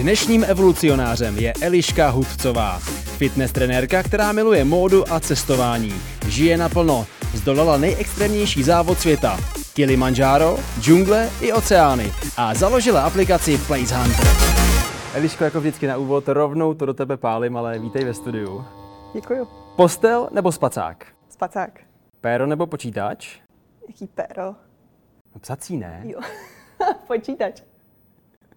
Dnešním evolucionářem je Eliška Hudcová, fitness trenérka, která miluje módu a cestování. Žije naplno, zdolala nejextrémnější závod světa. Kilimanjaro, džungle i oceány a založila aplikaci Place Hunter. Eliško, jako vždycky na úvod, rovnou to do tebe pálím, ale vítej ve studiu. Děkuju. Postel nebo spacák? Spacák. Péro nebo počítač? Jaký péro? No psací ne. Jo. Počítač.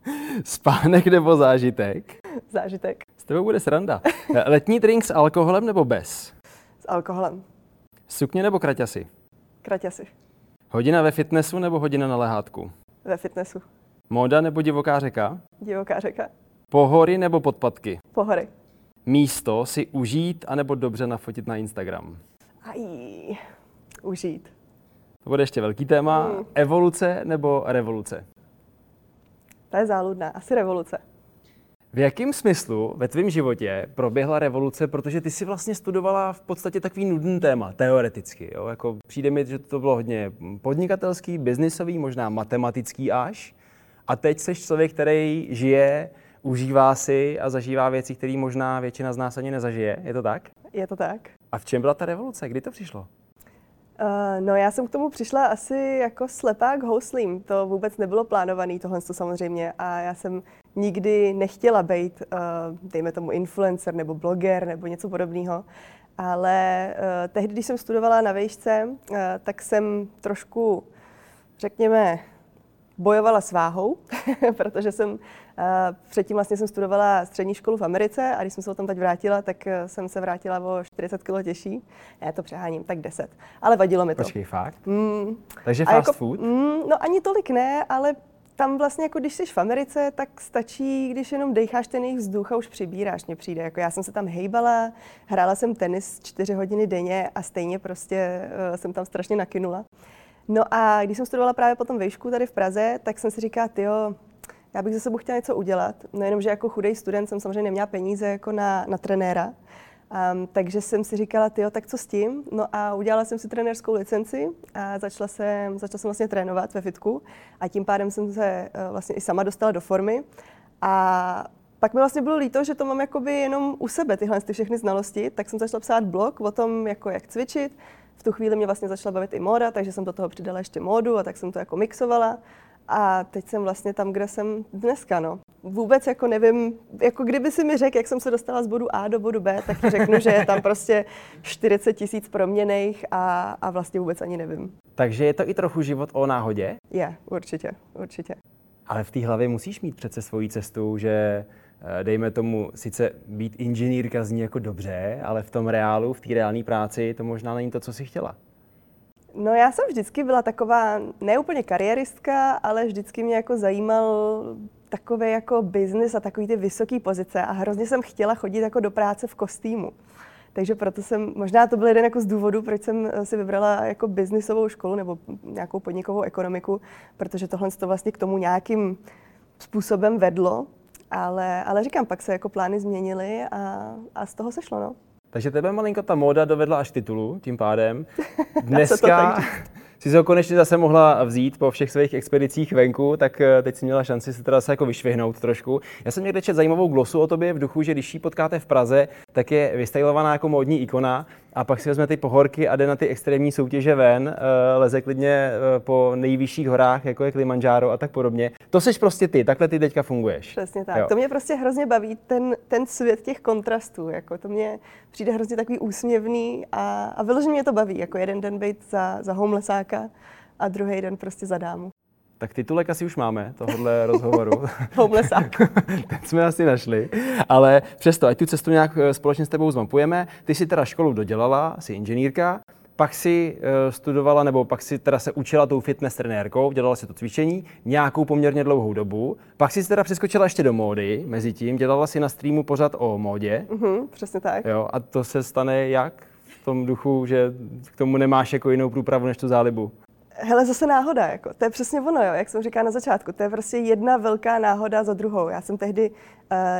Spánek nebo zážitek? Zážitek. S tebou bude sranda. Letní drink s alkoholem nebo bez? S alkoholem. Sukně nebo kraťasy? Kraťasy. Hodina ve fitnessu nebo hodina na lehátku? Ve fitnessu. Móda nebo divoká řeka? Divoká řeka. Pohory nebo podpatky? Pohory. Místo si užít anebo dobře nafotit na Instagram? Aj. Užít. To bude ještě velký téma. Mm. Evoluce nebo revoluce? To je záludná. Asi revoluce. V jakém smyslu ve tvém životě proběhla revoluce, protože ty si vlastně studovala v podstatě takový nudný téma, teoreticky. Jo? Jako přijde mi, že to bylo hodně podnikatelský, biznisový, možná matematický až. A teď jsi člověk, který žije, užívá si a zažívá věci, které možná většina z nás ani nezažije. Je to tak? Je to tak? A v čem byla ta revoluce? Kdy to přišlo? Uh, no já jsem k tomu přišla asi jako slepák houslím. To vůbec nebylo plánované, tohle to samozřejmě. A já jsem nikdy nechtěla být, uh, dejme tomu, influencer nebo bloger nebo něco podobného. Ale uh, tehdy, když jsem studovala na vejšce, uh, tak jsem trošku, řekněme, bojovala s váhou, protože jsem předtím vlastně jsem studovala střední školu v Americe a když jsem se o tom teď vrátila, tak uh, jsem se vrátila o 40 kg těžší. Já to přeháním, tak 10. Ale vadilo mi to. Počkej, fakt? Mm, Takže a fast jako, food? Mm, no ani tolik ne, ale tam vlastně jako když jsi v Americe, tak stačí, když jenom decháš ten jejich vzduch a už přibíráš, mně přijde. Jako já jsem se tam hejbala, hrála jsem tenis čtyři hodiny denně a stejně prostě uh, jsem tam strašně nakynula. No a když jsem studovala právě potom vejšku tady v Praze, tak jsem si říkala, jo, já bych ze sebou chtěla něco udělat. No jenom, že jako chudej student jsem samozřejmě neměla peníze jako na, na trenéra. Um, takže jsem si říkala, jo, tak co s tím? No a udělala jsem si trenérskou licenci a začala jsem, začala jsem vlastně trénovat ve fitku a tím pádem jsem se uh, vlastně i sama dostala do formy. A pak mi vlastně bylo líto, že to mám jakoby jenom u sebe, tyhle ty všechny znalosti, tak jsem začala psát blog o tom, jako jak cvičit. V tu chvíli mě vlastně začala bavit i móda, takže jsem do toho přidala ještě módu a tak jsem to jako mixovala. A teď jsem vlastně tam, kde jsem dneska, no. Vůbec jako nevím, jako kdyby si mi řekl, jak jsem se dostala z bodu A do bodu B, tak ti řeknu, že je tam prostě 40 tisíc proměných a, a vlastně vůbec ani nevím. Takže je to i trochu život o náhodě? Je, určitě, určitě. Ale v té hlavě musíš mít přece svoji cestu, že eh, dejme tomu, sice být inženýrka zní jako dobře, ale v tom reálu, v té reálné práci, to možná není to, co jsi chtěla. No já jsem vždycky byla taková neúplně kariéristka, ale vždycky mě jako zajímal takový jako biznis a takový ty vysoké pozice a hrozně jsem chtěla chodit jako do práce v kostýmu. Takže proto jsem, možná to byl jeden jako z důvodů, proč jsem si vybrala jako biznisovou školu nebo nějakou podnikovou ekonomiku, protože tohle to vlastně k tomu nějakým způsobem vedlo. Ale, ale říkám, pak se jako plány změnily a, a z toho se šlo, no. Takže tebe malinko ta móda dovedla až titulu, tím pádem. Dneska si se ho konečně zase mohla vzít po všech svých expedicích venku, tak eh, teď si měla šanci se teda zase jako vyšvihnout trošku. Já jsem někde četl zajímavou glosu o tobě v duchu, že když ji potkáte v Praze, tak je vystylovaná jako módní ikona a pak si vezme ty pohorky a jde na ty extrémní soutěže ven, eh, leze klidně eh, po nejvyšších horách, jako je Kilimanjaro a tak podobně. To seš prostě ty, takhle ty teďka funguješ. Přesně tak. Jo. To mě prostě hrozně baví, ten, ten svět těch kontrastů. Jako to mě přijde hrozně takový úsměvný a, a vyloženě mě to baví, jako jeden den být za, za homelessáka a druhý den prostě za dámu. Tak titulek asi už máme, tohohle rozhovoru. Homelessák. Ten jsme asi našli. Ale přesto, ať tu cestu nějak eh, společně s tebou zmapujeme. Ty si teda školu dodělala, jsi inženýrka, pak si uh, studovala, nebo pak si teda se učila tou fitness trenérkou, dělala si to cvičení nějakou poměrně dlouhou dobu. Pak si teda přeskočila ještě do módy, mezi tím dělala si na streamu pořád o módě. Uh-huh, přesně tak. Jo, a to se stane jak? V tom duchu, že k tomu nemáš jako jinou průpravu než tu zálibu. Hele, zase náhoda, jako. to je přesně ono, jo, jak jsem říkala na začátku, to je prostě jedna velká náhoda za druhou. Já jsem tehdy uh,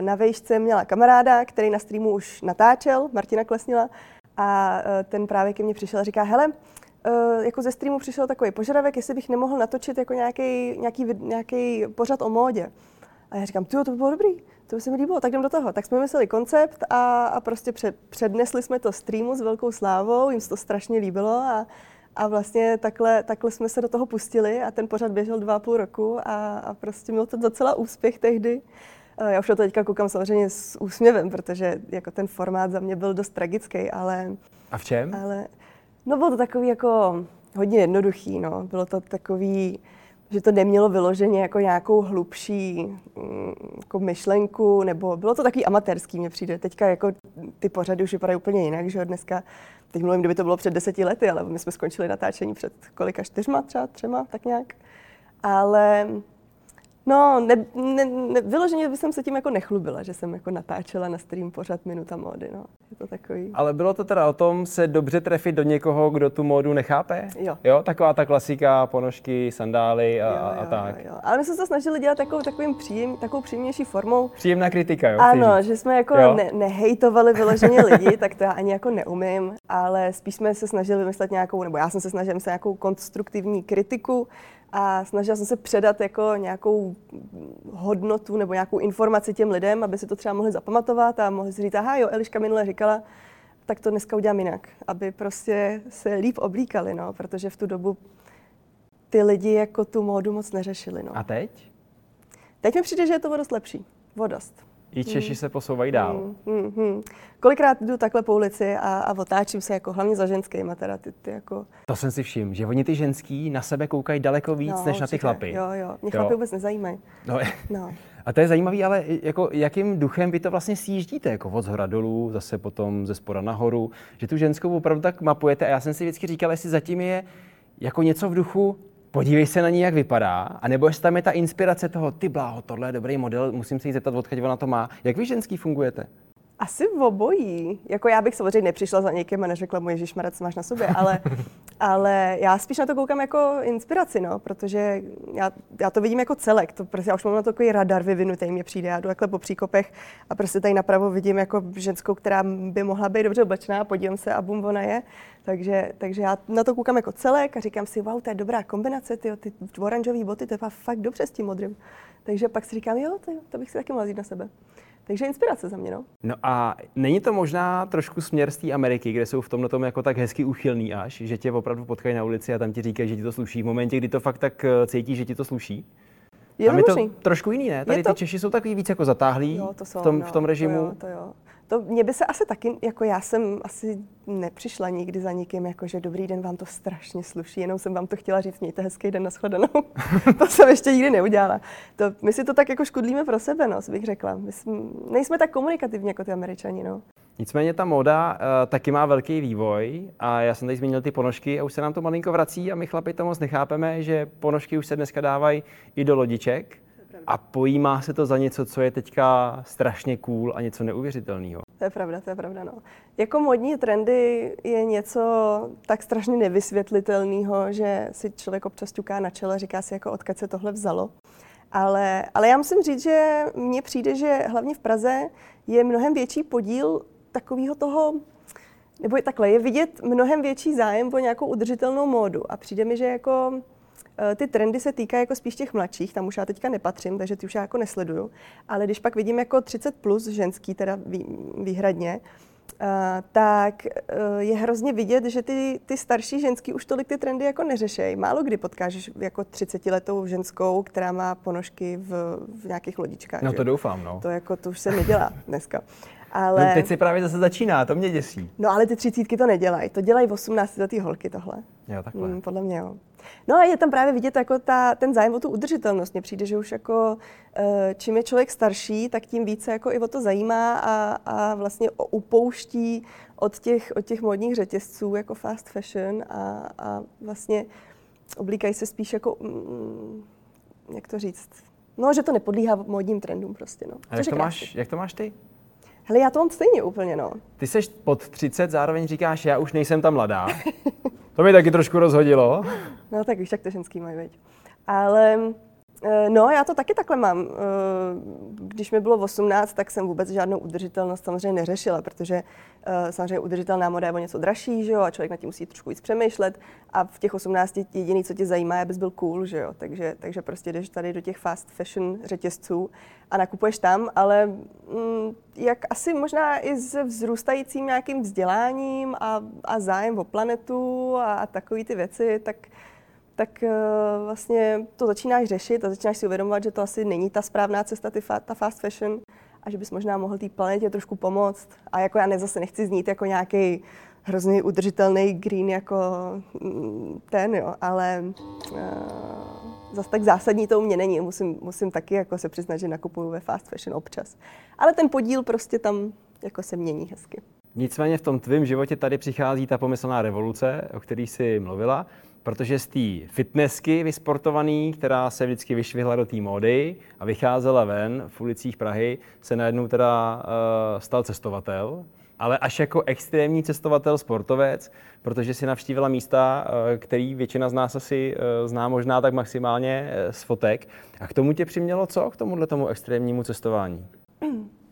na vejšce měla kamaráda, který na streamu už natáčel, Martina Klesnila, a uh, ten právě ke mně přišel a říká, hele, uh, jako ze streamu přišel takový požadavek, jestli bych nemohl natočit jako nějaký, nějaký, nějaký pořad o módě. A já říkám, to bylo dobrý, to by se mi líbilo, tak jdem do toho. Tak jsme mysleli koncept a, a prostě před, přednesli jsme to streamu s velkou slávou, jim se to strašně líbilo a, a vlastně takhle, takhle jsme se do toho pustili a ten pořad běžel dva a půl roku a, a prostě měl to docela úspěch tehdy. Já už na to teďka koukám samozřejmě s úsměvem, protože jako ten formát za mě byl dost tragický, ale... A v čem? Ale, no bylo to takový jako hodně jednoduchý, no. Bylo to takový, že to nemělo vyloženě jako nějakou hlubší mm, jako myšlenku, nebo bylo to takový amatérský, mně přijde. Teďka jako ty pořady už vypadají úplně jinak, že dneska, teď mluvím, kdyby to bylo před deseti lety, ale my jsme skončili natáčení před kolika, čtyřma třeba, třema, tak nějak. Ale No, ne, ne, ne, vyloženě bych se tím jako nechlubila, že jsem jako natáčela na stream pořád Minuta módy, no. Je to takový. Ale bylo to teda o tom se dobře trefit do někoho, kdo tu módu nechápe? Jo. Jo, taková ta klasika, ponožky, sandály a, jo, jo, a tak. Jo, jo. Ale my jsme se snažili dělat takovou, takovým příjem, takovou příjemnější formou. Příjemná kritika, jo? Ano, že jsme jako ne, nehejtovali vyloženě lidi, tak to já ani jako neumím, ale spíš jsme se snažili vymyslet nějakou, nebo já jsem se snažila vymyslet nějakou konstruktivní kritiku, a snažila jsem se předat jako nějakou hodnotu nebo nějakou informaci těm lidem, aby si to třeba mohli zapamatovat a mohli si říct, aha jo, Eliška minule říkala, tak to dneska udělám jinak, aby prostě se líp oblíkali, no, protože v tu dobu ty lidi jako tu módu moc neřešili. No. A teď? Teď mi přijde, že je to dost lepší. Vodost. I Češi hmm. se posouvají dál. Hmm, hmm, hmm. Kolikrát jdu takhle po ulici a, a otáčím se jako hlavně za ženskýma teda ty, ty jako... To jsem si všiml, že oni ty ženský na sebe koukají daleko víc no, než určitě. na ty chlapy. Jo, jo. Mě chlapy vůbec nezajímají. No. no. A to je zajímavé, ale jako jakým duchem vy to vlastně sjíždíte, jako od zhora dolů, zase potom ze spora nahoru, že tu ženskou opravdu tak mapujete a já jsem si vždycky říkal, jestli zatím je jako něco v duchu, podívej se na ní, jak vypadá, anebo jestli tam je ta inspirace toho, ty bláho, tohle je dobrý model, musím se jí zeptat, odkud ona to má. Jak vy ženský fungujete? Asi v obojí. Jako já bych samozřejmě nepřišla za někým a neřekla mu, Ježíš Marec, máš na sobě, ale, ale já spíš na to koukám jako inspiraci, no, protože já, já to vidím jako celek. To prostě já už mám na to takový radar vyvinutý, mě přijde. Já jdu takhle po příkopech a prostě tady napravo vidím jako ženskou, která by mohla být dobře oblečená podívám se a bum, ona je. Takže, takže já na to koukám jako celek a říkám si, wow, to je dobrá kombinace, ty, ty oranžové boty, to je fakt dobře s tím modrým. Takže pak si říkám, jo, to, to bych si taky mohla na sebe. Takže inspirace za mě, no. No a není to možná trošku směr z té Ameriky, kde jsou v tomhle tom jako tak hezky uchylný až, že tě opravdu potkají na ulici a tam ti říkají, že ti to sluší. V momentě, kdy to fakt tak eh, cítí, že ti to sluší? Je tam je to trošku jiný, ne? Tady to... ty Češi jsou takový víc jako zatáhlí jo, to jsou, v, tom, no, v tom režimu. To jo, to jo. To mě by se asi taky, jako já jsem asi nepřišla nikdy za nikým, jako že dobrý den, vám to strašně sluší, jenom jsem vám to chtěla říct, mějte hezký den, nashledanou. to jsem ještě nikdy neudělala. To, my si to tak jako škudlíme pro sebe, no, bych řekla. My jsme, nejsme tak komunikativní jako ty američani, no. Nicméně ta móda uh, taky má velký vývoj a já jsem tady zmínil ty ponožky a už se nám to malinko vrací a my chlapi to moc nechápeme, že ponožky už se dneska dávají i do lodiček a pojímá se to za něco, co je teďka strašně cool a něco neuvěřitelného. To je pravda, to je pravda, no. Jako modní trendy je něco tak strašně nevysvětlitelného, že si člověk občas ťuká na čele, říká si, jako odkud se tohle vzalo. Ale, ale já musím říct, že mně přijde, že hlavně v Praze je mnohem větší podíl takového toho, nebo je takhle, je vidět mnohem větší zájem o nějakou udržitelnou módu. A přijde mi, že jako ty trendy se týkají jako spíš těch mladších, tam už já teďka nepatřím, takže ty už já jako nesleduju. Ale když pak vidím jako 30 plus ženský, teda výhradně, Uh, tak uh, je hrozně vidět, že ty, ty starší ženský už tolik ty trendy jako neřešejí. Málo kdy potkáš jako 30-letou ženskou, která má ponožky v, v nějakých lodičkách. No že? to doufám, no. To jako to už se nedělá dneska. Ale... No, teď se právě zase začíná, to mě děsí. No ale ty třicítky to nedělají, to dělají 18 letý holky tohle. Jo, takhle. Mm, podle mě jo. No a je tam právě vidět jako ta, ten zájem o tu udržitelnost. Mně přijde, že už jako eh, čím je člověk starší, tak tím více jako i o to zajímá a, a vlastně upouští od těch, od těch modních řetězců jako fast fashion a, a vlastně oblíkají se spíš jako, mm, jak to říct, no, že to nepodlíhá modním trendům prostě, no. A jak to, máš, jak to máš ty? Hele, já to mám stejně úplně, no. Ty seš pod 30, zároveň říkáš, já už nejsem ta mladá. To mi taky trošku rozhodilo. No tak víš, jak to ženský mají, veď. Ale no, já to taky takhle mám. Eh, když mi bylo 18, tak jsem vůbec žádnou udržitelnost samozřejmě neřešila, protože eh, samozřejmě udržitelná moda je o něco dražší, že jo, a člověk na tím musí trošku víc přemýšlet a v těch 18 jediný, co tě zajímá, je, abys byl cool, že jo, takže, takže prostě jdeš tady do těch fast fashion řetězců a nakupuješ tam, ale mm, jak asi možná i se vzrůstajícím nějakým vzděláním a, a zájem o planetu a, a takové ty věci, tak tak uh, vlastně to začínáš řešit a začínáš si uvědomovat, že to asi není ta správná cesta, ty fa- ta fast fashion a že bys možná mohl té planetě trošku pomoct. A jako já ne, zase nechci znít jako nějaký hrozně udržitelný green jako mm, ten, jo, ale uh, zase tak zásadní to u mě není. Musím, musím taky jako se přiznat, že nakupuju ve fast fashion občas. Ale ten podíl prostě tam jako se mění hezky. Nicméně v tom tvém životě tady přichází ta pomyslná revoluce, o který jsi mluvila protože z té fitnessky vysportovaný, která se vždycky vyšvihla do té módy a vycházela ven v ulicích Prahy, se najednou teda uh, stal cestovatel, ale až jako extrémní cestovatel, sportovec, protože si navštívila místa, uh, který většina z nás asi uh, zná možná tak maximálně z fotek. A k tomu tě přimělo co? K tomuhle tomu extrémnímu cestování?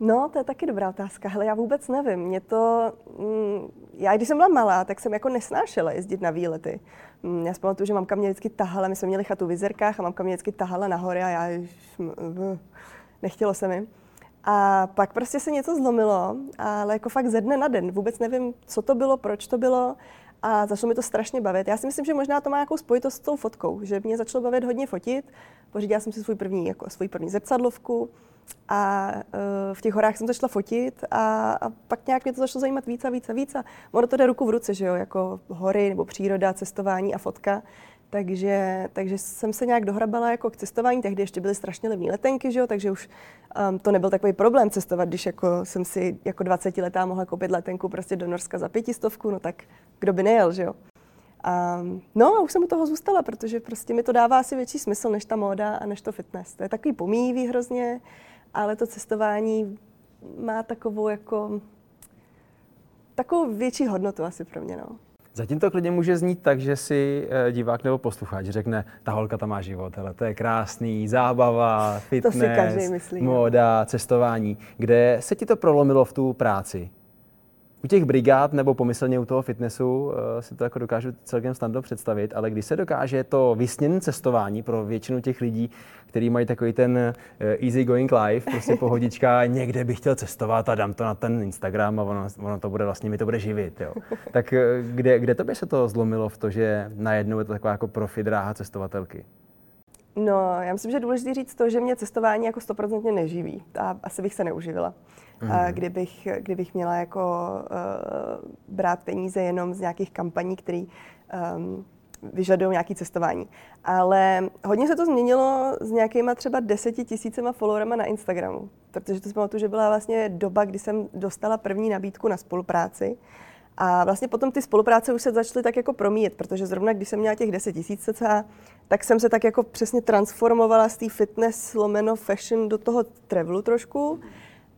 No, to je taky dobrá otázka. Hele, já vůbec nevím. Mě to, mm, já když jsem byla malá, tak jsem jako nesnášela jezdit na výlety. Mm, já si pamatuju, že mamka mě vždycky tahala, my jsme měli chatu v Vizerkách a mamka mě vždycky tahala nahoře a já nechtělo se mi. A pak prostě se něco zlomilo, ale jako fakt ze dne na den. Vůbec nevím, co to bylo, proč to bylo a začalo mi to strašně bavit. Já si myslím, že možná to má nějakou spojitost s tou fotkou, že mě začalo bavit hodně fotit. Pořídila jsem si svůj první, jako svůj první zrcadlovku, a uh, v těch horách jsem začala fotit a, a pak nějak mě to začalo zajímat víc a víc a víc. A ono to jde ruku v ruce, že jo, jako hory nebo příroda, cestování a fotka. Takže, takže jsem se nějak dohrabala jako k cestování, tehdy ještě byly strašně levné letenky, že jo, takže už um, to nebyl takový problém cestovat, když jako jsem si jako 20 letá mohla koupit letenku prostě do Norska za pětistovku, no tak kdo by nejel, že jo. Um, no a už jsem u toho zůstala, protože prostě mi to dává asi větší smysl než ta móda a než to fitness. To je takový pomíjivý hrozně ale to cestování má takovou jako takovou větší hodnotu asi pro mě. No. Zatím to klidně může znít tak, že si eh, divák nebo posluchač řekne, ta holka tam má život, ale to je krásný, zábava, fitness, móda, cestování. Kde se ti to prolomilo v tu práci? U těch brigád nebo pomyslně u toho fitnessu uh, si to jako dokážu celkem snadno představit, ale když se dokáže to vysněné cestování pro většinu těch lidí, kteří mají takový ten uh, easy going life, prostě pohodička, někde bych chtěl cestovat a dám to na ten Instagram a ono, ono to bude vlastně, mi to bude živit. Jo. Tak uh, kde, kde to by se to zlomilo v to, že najednou je to taková jako profi dráha cestovatelky? No, já myslím, že je důležité říct to, že mě cestování jako stoprocentně neživí. A asi bych se neuživila. Mm. Kdybych, kdybych měla jako uh, brát peníze jenom z nějakých kampaní, které um, vyžadují nějaké cestování. Ale hodně se to změnilo s nějakýma třeba deseti tisícema followerama na Instagramu, protože to si pamatuju, že byla vlastně doba, kdy jsem dostala první nabídku na spolupráci. A vlastně potom ty spolupráce už se začaly tak jako promíjet, protože zrovna když jsem měla těch 10 tisíc tak jsem se tak jako přesně transformovala z té fitness lomeno fashion do toho travelu trošku.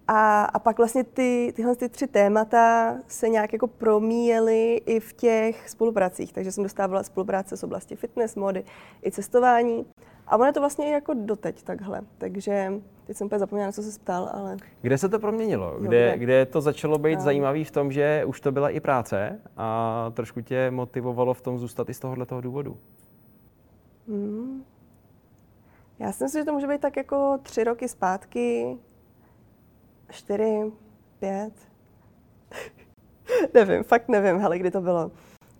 A, a pak vlastně ty, tyhle ty tři témata se nějak jako promíjely i v těch spolupracích. Takže jsem dostávala spolupráce z oblasti fitness, mody i cestování. A ono je to vlastně jako doteď takhle. Takže teď jsem úplně zapomněla, na co se ptal, ale... Kde se to proměnilo? Kde, no, kde to začalo být no. zajímavý v tom, že už to byla i práce a trošku tě motivovalo v tom zůstat i z tohohle toho důvodu? Hmm. Já si myslím, že to může být tak jako tři roky zpátky, čtyři, pět. nevím, fakt nevím, hele, kdy to bylo.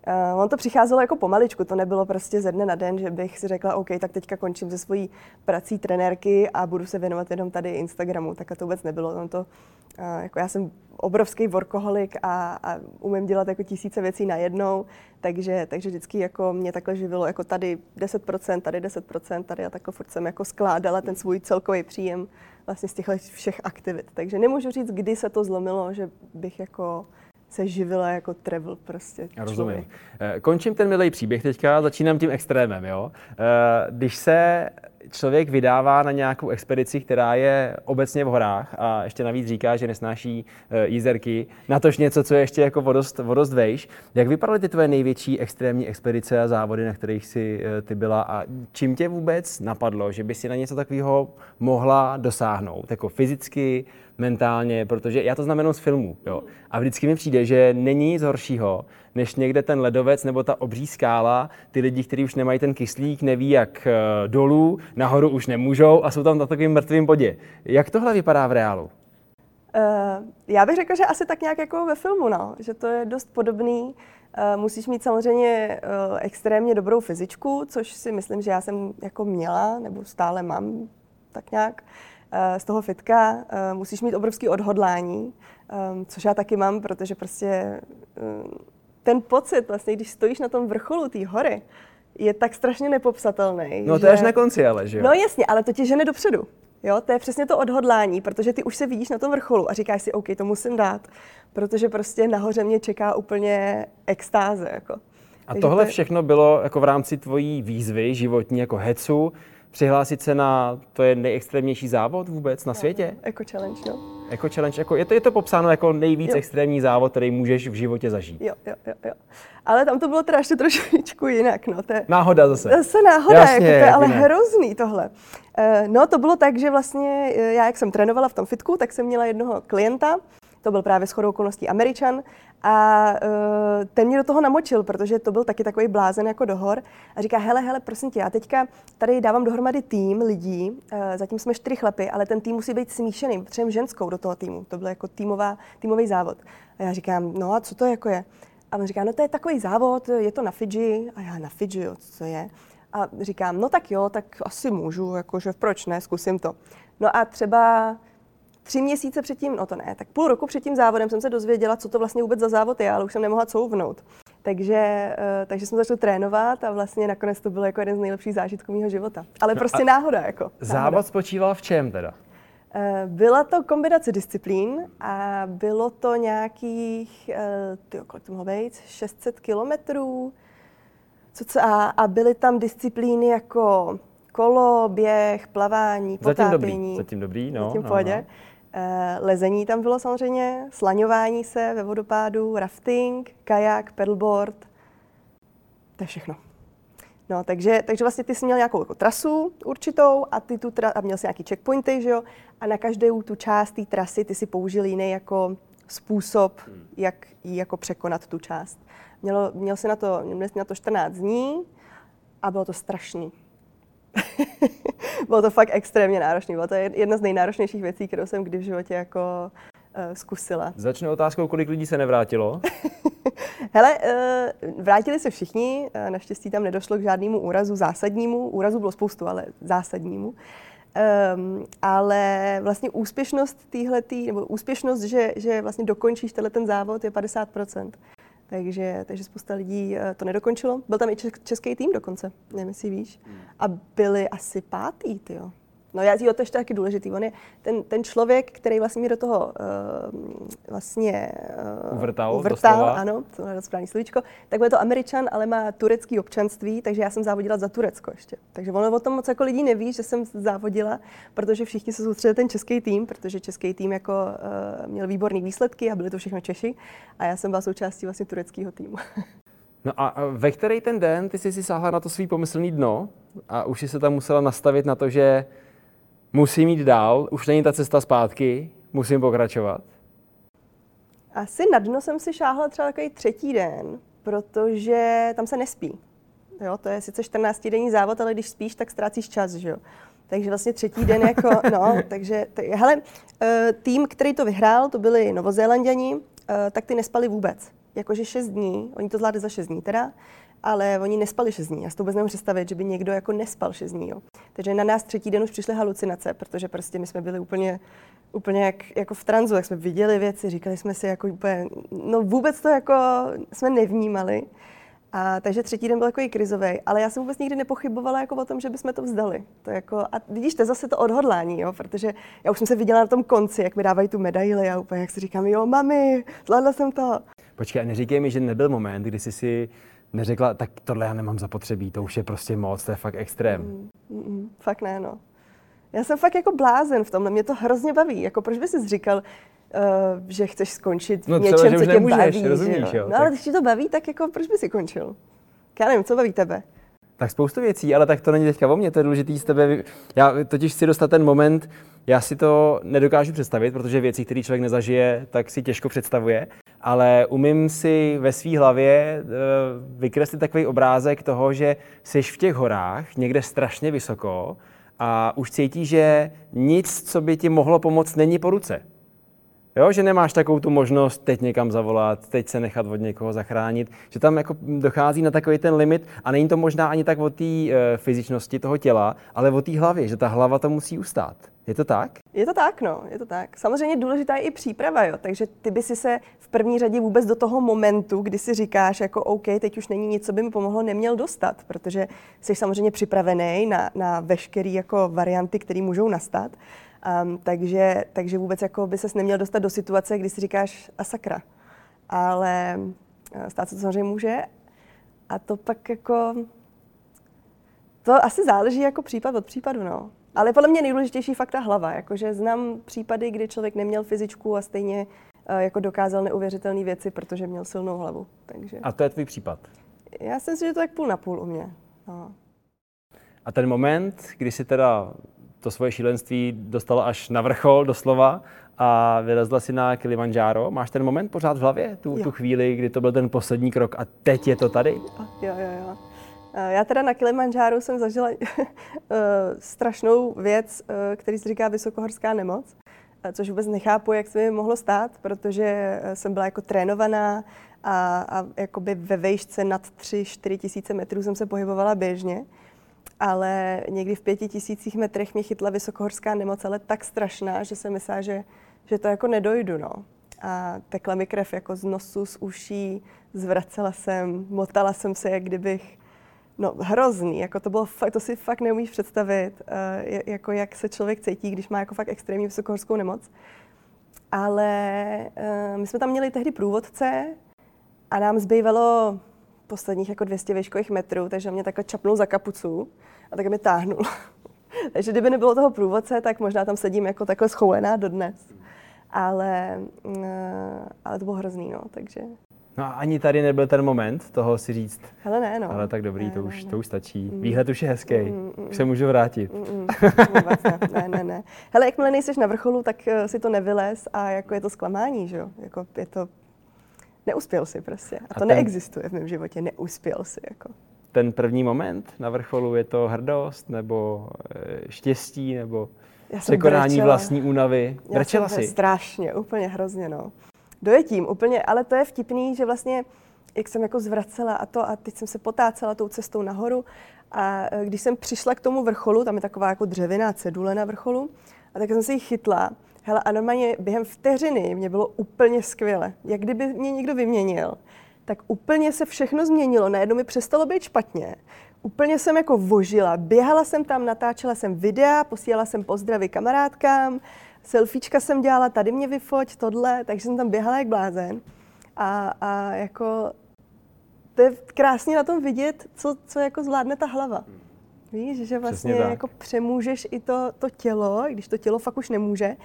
Uh, on to přicházelo jako pomaličku, to nebylo prostě ze dne na den, že bych si řekla, OK, tak teďka končím se svojí prací trenérky a budu se věnovat jenom tady Instagramu. Tak to vůbec nebylo. On to, uh, jako já jsem obrovský workoholik a, a umím dělat jako tisíce věcí najednou, takže, takže vždycky jako mě takhle živilo jako tady 10%, tady 10%, tady a takhle furt jsem jako skládala ten svůj celkový příjem vlastně z těchto všech aktivit. Takže nemůžu říct, kdy se to zlomilo, že bych jako se živila jako travel prostě. Já rozumím. Eh, končím ten milý příběh teďka, začínám tím extrémem, jo. Eh, když se člověk vydává na nějakou expedici, která je obecně v horách a ještě navíc říká, že nesnáší eh, jízerky, natož něco, co je ještě jako vodost, vodost vejš. Jak vypadaly ty tvoje největší extrémní expedice a závody, na kterých si eh, ty byla? A čím tě vůbec napadlo, že by si na něco takového mohla dosáhnout, jako fyzicky, mentálně, protože já to znamenám z filmů. Jo. A vždycky mi přijde, že není nic horšího, než někde ten ledovec nebo ta obří skála, ty lidi, kteří už nemají ten kyslík, neví jak eh, dolů, nahoru už nemůžou a jsou tam na takovým mrtvým bodě. Jak tohle vypadá v reálu? Uh, já bych řekla, že asi tak nějak jako ve filmu, no. že to je dost podobný. Uh, musíš mít samozřejmě uh, extrémně dobrou fyzičku, což si myslím, že já jsem jako měla, nebo stále mám tak nějak. Z toho fitka musíš mít obrovský odhodlání, um, což já taky mám, protože prostě ten pocit, vlastně, když stojíš na tom vrcholu té hory, je tak strašně nepopsatelný. No to že... je až na konci ale, že jo? No jasně, ale to tě žene dopředu. Jo, to je přesně to odhodlání, protože ty už se vidíš na tom vrcholu a říkáš si, OK, to musím dát, protože prostě nahoře mě čeká úplně extáze. Jako. A Takže tohle to je... všechno bylo jako v rámci tvojí výzvy životní, jako hecu, přihlásit se na, to je nejextrémnější závod vůbec na světě? Jako challenge, no. Jako challenge, jako, je, to, je to popsáno jako nejvíc jo. extrémní závod, který můžeš v životě zažít. Jo, jo, jo, jo. Ale tam to bylo teda ještě trošičku jinak, no. To je, náhoda zase. Zase náhoda, Jasně, jako, to je ale jinak. hrozný tohle. Uh, no to bylo tak, že vlastně eh, já, jak jsem trénovala v tom fitku, tak jsem měla jednoho klienta, to byl právě shodou okolností Američan a uh, ten mě do toho namočil, protože to byl taky takový blázen jako dohor a říká, hele, hele, prosím tě, já teďka tady dávám dohromady tým lidí, uh, zatím jsme čtyři chlapy, ale ten tým musí být smíšený, potřebujeme ženskou do toho týmu, to byl jako týmová, týmový závod. A já říkám, no a co to jako je? A on říká, no to je takový závod, je to na Fidži. A já na Fidži, jo, co je? A říkám, no tak jo, tak asi můžu, jakože proč ne, zkusím to. No a třeba tři měsíce předtím, no to ne, tak půl roku před tím závodem jsem se dozvěděla, co to vlastně vůbec za závod je, ale už jsem nemohla couvnout. Takže, uh, takže jsem začala trénovat a vlastně nakonec to bylo jako jeden z nejlepších zážitků mého života. Ale no prostě náhoda jako. Závod spočíval v čem teda? Uh, byla to kombinace disciplín a bylo to nějakých, uh, tyjo, kolik to mohlo být, 600 kilometrů. A, a byly tam disciplíny jako kolo, běh, plavání, potápění. Zatím dobrý, zatím dobrý, no. Zatím v pohodě. Aha. Eh, lezení tam bylo samozřejmě, slaňování se ve vodopádu, rafting, kajak, pedalboard. To je všechno. No, takže, takže vlastně ty jsi měl nějakou jako trasu určitou a ty tu tra- a měl jsi nějaký checkpointy, že jo? A na každou tu část té trasy ty si použil jiný jako způsob, hmm. jak ji jako překonat tu část. Měl, měl jsi na to, měl jsi na to 14 dní a bylo to strašný. bylo to fakt extrémně náročné. Bylo to jedna z nejnáročnějších věcí, kterou jsem kdy v životě jako uh, zkusila. Začnu otázkou, kolik lidí se nevrátilo? Hele, uh, vrátili se všichni, uh, naštěstí tam nedošlo k žádnému úrazu zásadnímu. Úrazu bylo spoustu, ale zásadnímu. Um, ale vlastně úspěšnost týhletý, nebo úspěšnost, že, že vlastně dokončíš tenhle ten závod je 50%. Takže, takže spousta lidí eh, to nedokončilo. Byl tam i český tým dokonce, nevím, jestli víš. Hmm. A byli asi pátý, jo. No já, jo, to je taky důležitý. On je ten, ten člověk, který vlastně mě do toho uh, vlastně uh, uvrtal, uvrtal ano, to je správný slovíčko, tak je to Američan, ale má turecký občanství, takže já jsem závodila za Turecko ještě. Takže ono o tom moc jako lidí neví, že jsem závodila, protože všichni se soustředili ten český tým, protože český tým jako uh, měl výborné výsledky a byli to všechno Češi a já jsem byla součástí vlastně tureckého týmu. No a ve který ten den ty jsi si sáhla na to svý pomyslný dno a už jsi se tam musela nastavit na to, že musím jít dál, už není ta cesta zpátky, musím pokračovat? Asi na dno jsem si šáhla třeba takový třetí den, protože tam se nespí. Jo, to je sice 14 denní závod, ale když spíš, tak ztrácíš čas, že jo. Takže vlastně třetí den jako, no, takže, tak, hele, eh, tým, který to vyhrál, to byli Novozélanděni, eh, tak ty nespali vůbec. Jakože 6 dní, oni to zvládli za 6 dní teda, ale oni nespali 6 dní. Já si to vůbec nemůžu představit, že by někdo jako nespal 6 dní. Jo. Takže na nás třetí den už přišly halucinace, protože prostě my jsme byli úplně, úplně jak, jako v tranzu, jak jsme viděli věci, říkali jsme si jako úplně, no vůbec to jako jsme nevnímali. A, takže třetí den byl takový krizový, ale já jsem vůbec nikdy nepochybovala jako o tom, že bychom to vzdali. To jako, a vidíš, to je zase to odhodlání, jo, protože já už jsem se viděla na tom konci, jak mi dávají tu medaili a úplně jak si říkám, jo, mami, zvládla jsem to. Počkej, neříkej mi, že nebyl moment, kdy jsi si neřekla, tak tohle já nemám zapotřebí, to už je prostě moc, to je fakt extrém. Mm. Mm, fakt ne, no. Já jsem fakt jako blázen v tomhle, mě to hrozně baví. Jako proč bys si říkal, uh, že chceš skončit v No, něčem, třeba, že co tě nemůžeš, baví. rozumíš, že jo, No tak- ale když ti to baví, tak jako proč bys si končil? Já nevím, co baví tebe? Tak spoustu věcí, ale tak to není teďka o mně, to je důležitý z tebe. Já totiž chci dostat ten moment, já si to nedokážu představit, protože věci, které člověk nezažije, tak si těžko představuje, ale umím si ve své hlavě eh, vykreslit takový obrázek toho, že jsi v těch horách někde strašně vysoko a už cítíš, že nic, co by ti mohlo pomoct, není po ruce. Jo, že nemáš takovou tu možnost teď někam zavolat, teď se nechat od někoho zachránit, že tam jako dochází na takový ten limit a není to možná ani tak o té e, fyzičnosti toho těla, ale o té hlavě, že ta hlava to musí ustát. Je to tak? Je to tak, no, je to tak. Samozřejmě důležitá je i příprava, jo, takže ty by si se v první řadě vůbec do toho momentu, kdy si říkáš, jako OK, teď už není nic, co by mi pomohlo, neměl dostat, protože jsi samozřejmě připravený na, na veškeré jako varianty, které můžou nastat. Um, takže, takže vůbec jako by ses neměl dostat do situace, kdy si říkáš a sakra. Ale eh, stát se to samozřejmě může a to pak jako to asi záleží jako případ od případu, no. Ale podle mě nejdůležitější fakt ta hlava, jakože znám případy, kdy člověk neměl fyzičku a stejně uh, jako dokázal neuvěřitelné věci, protože měl silnou hlavu. Takže A to je tvůj případ. já si myslím, že je to tak půl na půl u mě. No. A ten moment, kdy si teda to svoje šílenství dostala až na vrchol doslova a vylezla si na Kilimanjaro, máš ten moment pořád v hlavě? Tu, Jo. tu chvíli, kdy to byl ten poslední krok a teď je to tady? Jo, jo, jo. Eh, Já teda na Kilimanjáru jsem zažila eh, strašnou věc, eh, který se říká vysokohorská nemoc, což vůbec nechápu, jak se mi mohlo stát, protože jsem byla jako trénovaná a, a jakoby ve vejšce nad 3-4 tisíce metrů jsem se pohybovala běžně, ale někdy v pěti tisících metrech mě chytla vysokohorská nemoc, ale tak strašná, že jsem myslela, že, že to jako nedojdu, no. A tekla mi krev jako z nosu, z uší, zvracela jsem, motala jsem se, jak kdybych, no hrozný, jako to bylo fakt, to si fakt neumíš představit, uh, jako jak se člověk cítí, když má jako fakt extrémní vysokohorskou nemoc. Ale uh, my jsme tam měli tehdy průvodce a nám zbývalo posledních jako 200 výškových metrů, takže mě takhle čapnul za kapucu a tak mi táhnul. takže kdyby nebylo toho průvodce, tak možná tam sedím jako takhle schoulená dodnes. Ale, uh, ale to bylo hrozný, no, takže... No a ani tady nebyl ten moment toho si říct, Hele ne, no. ale tak dobrý, ne, to, už, ne. to už stačí. Výhled už je hezký, Mm, mm, už se můžu vrátit. Mm, vůbec ne, ne, ne, ne. Hele, jakmile nejseš na vrcholu, tak eh, si to nevylez a jako je to zklamání, že jo? Jako je to... Neuspěl si prostě. A A to ten- neexistuje v mém životě, neuspěl si, jako. Ten první moment na vrcholu, je to hrdost nebo eh, štěstí nebo Já překonání brečela. vlastní únavy? Já Brečela jsem si? Strašně, úplně hrozně, no. Dojetím, úplně, ale to je vtipný, že vlastně, jak jsem jako zvracela a to, a teď jsem se potácela tou cestou nahoru a eh, když jsem přišla k tomu vrcholu, tam je taková jako dřevěná cedule na vrcholu, a tak jsem se jí chytla, hele, a normálně během vteřiny mě bylo úplně skvěle. Jak kdyby mě někdo vyměnil, tak úplně se všechno změnilo, najednou mi přestalo být špatně. Úplně jsem jako vožila, běhala jsem tam, natáčela jsem videa, posílala jsem pozdravy kamarádkám, selfiečka jsem dělala, tady mě vyfoť, tohle, takže jsem tam běhala jak blázen. A, a jako to je krásně na tom vidět, co, co jako zvládne ta hlava. Víš, že vlastně jako přemůžeš i to, to tělo, když to tělo fakt už nemůže.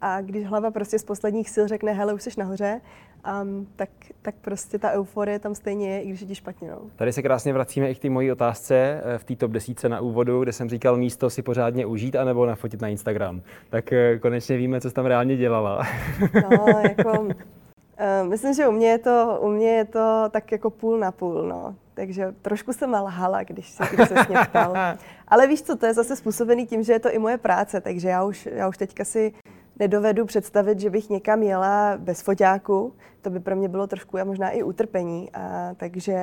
A když hlava prostě z posledních sil řekne, hele, už jsi nahoře, um, tak, tak prostě ta euforie tam stejně je, i když je ti špatně. No. Tady se krásně vracíme i k té mojí otázce eh, v té top desítce na úvodu, kde jsem říkal místo si pořádně užít anebo nafotit na Instagram. Tak eh, konečně víme, co jsi tam reálně dělala. No, jako, uh, myslím, že u mě, je to, u mě je to tak jako půl na půl, no. Takže trošku jsem lhala, když se, když se mě ptal. Ale víš co, to je zase způsobený tím, že je to i moje práce, takže já už, já už teďka si nedovedu představit, že bych někam jela bez foťáku. To by pro mě bylo trošku a možná i utrpení. A, takže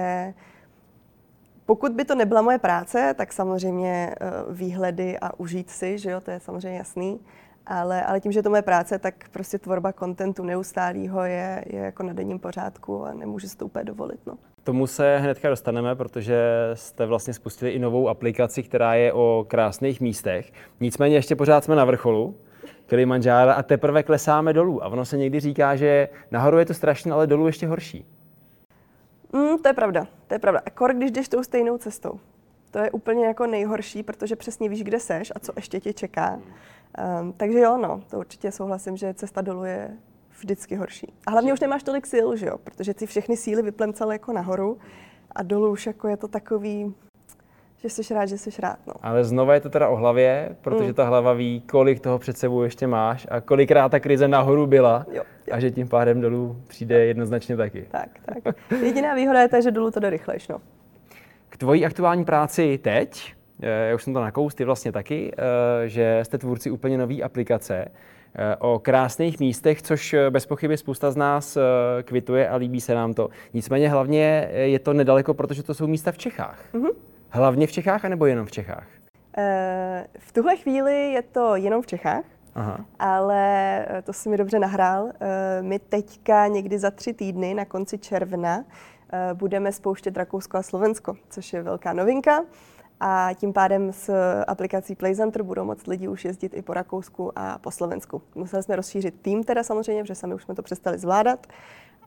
pokud by to nebyla moje práce, tak samozřejmě eh, výhledy a užít si, že jo, to je samozřejmě jasný. Ale, ale tím, že to moje práce, tak prostě tvorba kontentu neustálého je, je jako na denním pořádku a nemůžu si to úplně dovolit. No. Tomu se hnedka dostaneme, protože jste vlastně spustili i novou aplikaci, která je o krásných místech. Nicméně ještě pořád jsme na vrcholu Kilimanjára a teprve klesáme dolů. A ono se někdy říká, že nahoru je to strašné, ale dolů ještě horší. Mm, to je pravda, to je pravda. Akor, když jdeš tou stejnou cestou. To je úplně jako nejhorší, protože přesně víš, kde seš a co ještě tě čeká. Um, takže jo, no, to určitě souhlasím, že cesta dolů je vždycky horší. A hlavně už nemáš tolik sil, že jo, protože ty všechny síly vyplemcal jako nahoru a dolů už jako je to takový, že jsi rád, že jsi rád. No. Ale znova je to teda o hlavě, protože mm. ta hlava ví, kolik toho před sebou ještě máš a kolikrát ta krize nahoru byla jo, jo. a že tím pádem dolů přijde jednoznačně taky. Tak, tak. Jediná výhoda je ta, že dolů to jde rychlejš. No. K tvojí aktuální práci teď, eh, já už jsem to nakous, ty vlastně taky, eh, že jste tvůrci úplně nové aplikace eh, o krásných místech, což bez pochyby spousta z nás kvituje a líbí se nám to. Nicméně hlavně je to nedaleko, protože to jsou místa v Čechách. Mm-hmm. Hlavně v Čechách, anebo jenom v Čechách? V tuhle chvíli je to jenom v Čechách, Aha. ale to si mi dobře nahrál. My teďka někdy za tři týdny na konci června Eh, budeme spouštět Rakousko a Slovensko, což je velká novinka. A tím pádem s aplikací PlayCenter budou moct lidi už jezdit i po Rakousku a po Slovensku. Museli jsme rozšířit tým teda samozřejmě, protože sami už jsme to přestali zvládat.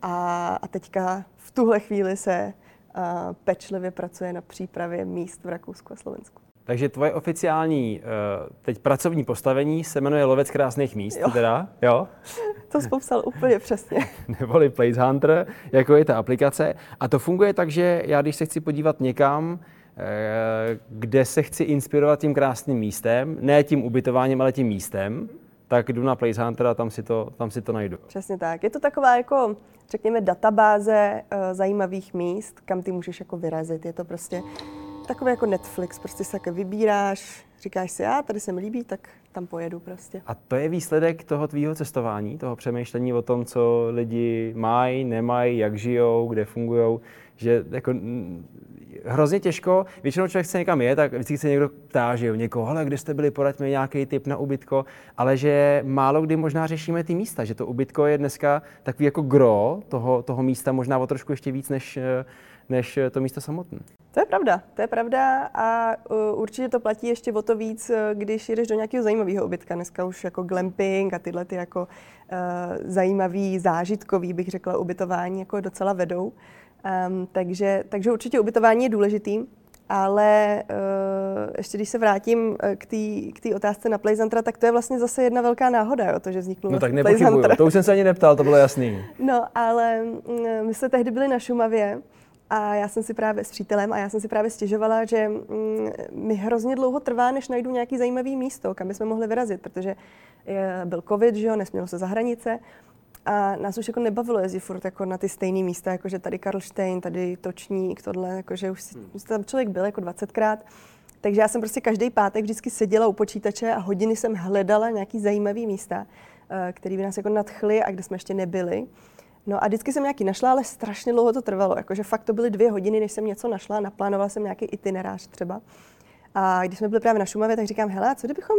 A, a teďka v tuhle chvíli se pečlivě pracuje na přípravě míst v Rakousku a Slovensku. Takže tvoje oficiální uh, teď pracovní postavení se jmenuje Lovec krásných míst, jo. teda, jo? To jsi popsal úplně přesně. Neboli Place Hunter, jako je ta aplikace. A to funguje tak, že já když se chci podívat někam, eh, kde se chci inspirovat tím krásným místem, ne tím ubytováním, ale tím místem, tak jdu na Place Hunter a tam si to, tam si to najdu. Přesně tak. Je to taková jako, řekněme, databáze uh, zajímavých míst, kam ty můžeš jako vyrazit. Je to prostě takové jako Netflix, prostě se také vybíráš, říkáš si, a tady se mi líbí, tak tam pojedu prostě. A to je výsledek toho tvýho cestování, toho přemýšlení o tom, co lidi mají, nemají, jak žijou, kde fungují, že jako hrozně těžko, většinou člověk chce někam je, tak vždycky se někdo ptá, že jo, někoho, ale kde jste byli, poraď mi nějaký tip na ubytko, ale že málo kdy možná řešíme ty místa, že to ubytko je dneska takový jako gro toho, toho místa, možná o trošku ještě víc než, než to místo samotné. To je pravda, to je pravda a uh, určitě to platí ještě o to víc, uh, když jdeš do nějakého zajímavého ubytka. Dneska už jako glamping a tyhle ty jako uh, zajímavý, zážitkový, bych řekla, ubytování jako docela vedou. Um, takže, takže určitě ubytování je důležitý, ale uh, ještě když se vrátím k té k otázce na Playzantra, tak to je vlastně zase jedna velká náhoda, jo, to, že vzniklo No tak nepochybuju, to už jsem se ani neptal, to bylo jasný. No, ale mm, my jsme tehdy byli na Šumavě a já jsem si právě s přítelem a já jsem si právě stěžovala, že mm, mi hrozně dlouho trvá, než najdu nějaký zajímavý místo, kam bychom mohli vyrazit, protože je, byl covid, že jo, nesmělo se za hranice. A nás už jako nebavilo jezdit furt jako na ty stejné místa, jako že tady Karlštejn, tady Točník, tohle, jakože už, hmm. tam člověk byl jako 20krát. Takže já jsem prostě každý pátek vždycky seděla u počítače a hodiny jsem hledala nějaký zajímavý místa, eh, které by nás jako nadchly a kde jsme ještě nebyli. No a vždycky jsem nějaký našla, ale strašně dlouho to trvalo. Jakože fakt to byly dvě hodiny, než jsem něco našla. Naplánovala jsem nějaký itinerář třeba. A když jsme byli právě na Šumavě, tak říkám, hele, co kdybychom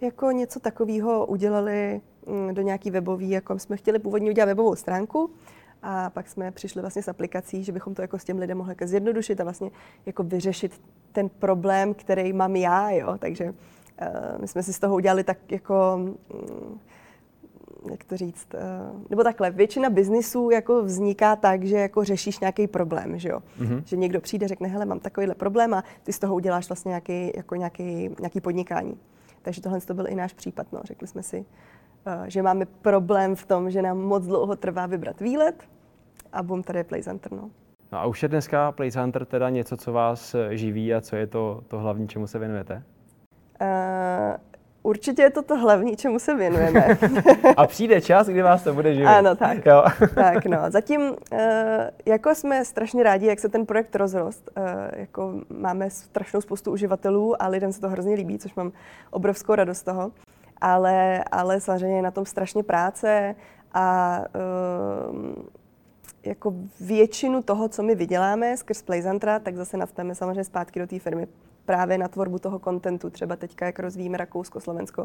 jako něco takového udělali do nějaký webový, jako jsme chtěli původně udělat webovou stránku, a pak jsme přišli vlastně s aplikací, že bychom to jako s těm lidem mohli jako zjednodušit a vlastně jako vyřešit ten problém, který mám já, jo. Takže uh, my jsme si z toho udělali tak jako um, jak to říct, eh, nebo takhle, většina biznisů jako vzniká tak, že jako řešíš nějaký problém, že jo? Mm-hmm. Že někdo přijde, řekne, hele, mám takovýhle problém a ty z toho uděláš vlastně nějaký, jako nějaký, nějaký podnikání. Takže tohle to byl i náš případ, no. Řekli jsme si, že máme problém v tom, že nám moc dlouho trvá vybrat výlet a bum, tady je PlayCenter, no. No a už je dneska PlayCenter teda něco, co vás živí a co je to, to hlavní, čemu se věnujete? Uh, Určitě je to to hlavní, čemu se věnujeme. A přijde čas, kdy vás to bude živit. Ano, tak. Jo. tak no. Zatím eh, jako jsme strašně rádi, jak se ten projekt rozrost. Eh, jako máme strašnou spoustu uživatelů a lidem se to hrozně líbí, což mám obrovskou radost z toho. Ale, ale samozřejmě je na tom strašně práce a eh, jako většinu toho, co my vyděláme skrz Playzantra, tak zase nastavíme samozřejmě zpátky do té firmy právě na tvorbu toho kontentu, třeba teďka, jak rozvíjíme Rakousko, Slovensko.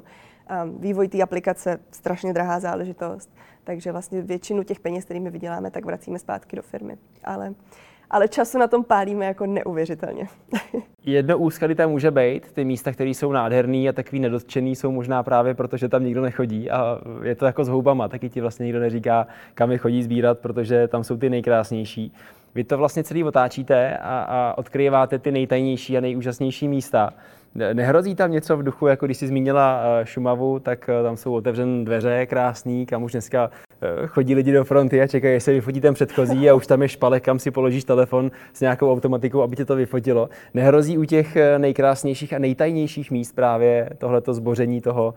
Um, vývoj té aplikace, strašně drahá záležitost, takže vlastně většinu těch peněz, kterými vyděláme, tak vracíme zpátky do firmy. Ale ale času na tom pálíme jako neuvěřitelně. Jedno úskalí tam může být, ty místa, které jsou nádherný a takový nedotčený, jsou možná právě proto, že tam nikdo nechodí a je to jako s houbama, taky ti vlastně nikdo neříká, kam je chodí sbírat, protože tam jsou ty nejkrásnější. Vy to vlastně celý otáčíte a, a odkryváte ty nejtajnější a nejúžasnější místa. Nehrozí tam něco v duchu, jako když jsi zmínila eh, Šumavu, tak eh, tam jsou otevřené dveře krásný, kam už dneska eh, chodí lidi do fronty a čekají, jestli vyfotí ten předchozí a už tam je špalek, kam si položíš telefon s nějakou automatikou, aby tě to vyfotilo. Nehrozí u těch nejkrásnějších a nejtajnějších míst právě tohleto zboření toho,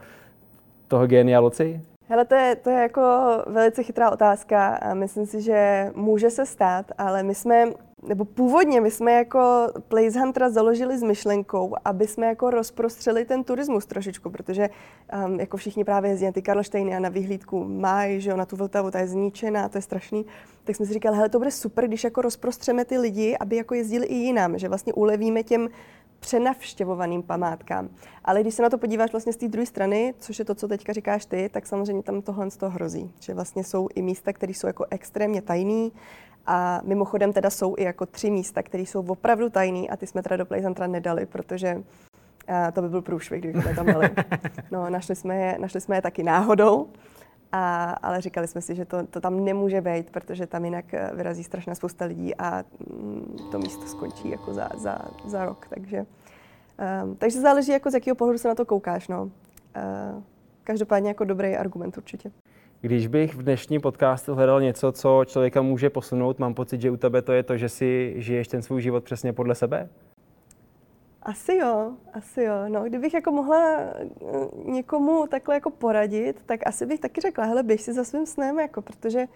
toho genialoci? Hele, to je, to je jako velice chytrá otázka a myslím si, že může se stát, ale my jsme nebo původně my jsme jako Place Huntera založili s myšlenkou, aby jsme jako rozprostřeli ten turismus trošičku, protože um, jako všichni právě jezdí na ty Karlštejny a na vyhlídku mají, že jo, na tu Vltavu, ta je zničená, to je strašný. Tak jsme si říkali, hele, to bude super, když jako rozprostřeme ty lidi, aby jako jezdili i jinam, že vlastně ulevíme těm přenavštěvovaným památkám. Ale když se na to podíváš vlastně z té druhé strany, což je to, co teďka říkáš ty, tak samozřejmě tam tohle z toho hrozí. Že vlastně jsou i místa, které jsou jako extrémně tajný a mimochodem teda jsou i jako tři místa, které jsou opravdu tajný a ty jsme teda do Plejzantra nedali, protože a to by byl průšvih, kdybychom tam dali. No, našli jsme je, našli jsme je taky náhodou, a, ale říkali jsme si, že to, to tam nemůže být, protože tam jinak eh, vyrazí strašná spousta lidí a mm, to místo skončí jako za, za, za rok. Takže, um, takže záleží, jako z jakého pohledu se na to koukáš. No. Uh, každopádně jako dobrý argument určitě. Když bych v dnešním podcastu hledal něco, co člověka může posunout, mám pocit, že u tebe to je to, že si žiješ ten svůj život přesně podle sebe? Asi jo, asi jo. No, kdybych jako mohla eh, někomu takhle jako poradit, tak asi bych taky řekla, hele, běž si za svým snem, jako, protože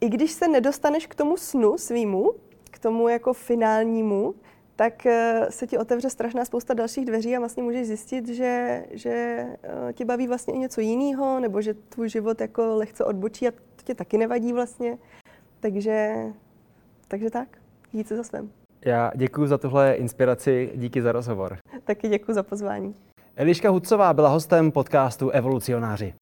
i když se nedostaneš k tomu snu svýmu, k tomu jako finálnímu, tak eh, se ti otevře strašná spousta dalších dveří a vlastně můžeš zjistit, že, že eh, tě baví vlastně i něco jiného, nebo že tvůj život jako lehce odbočí a to tě taky nevadí vlastně. Takže, takže tak, jít se za svém. Já děkuji za tuhle inspiraci, díky za rozhovor. Taky děkuji za pozvání. Eliška Hudcová byla hostem podcastu Evolucionáři.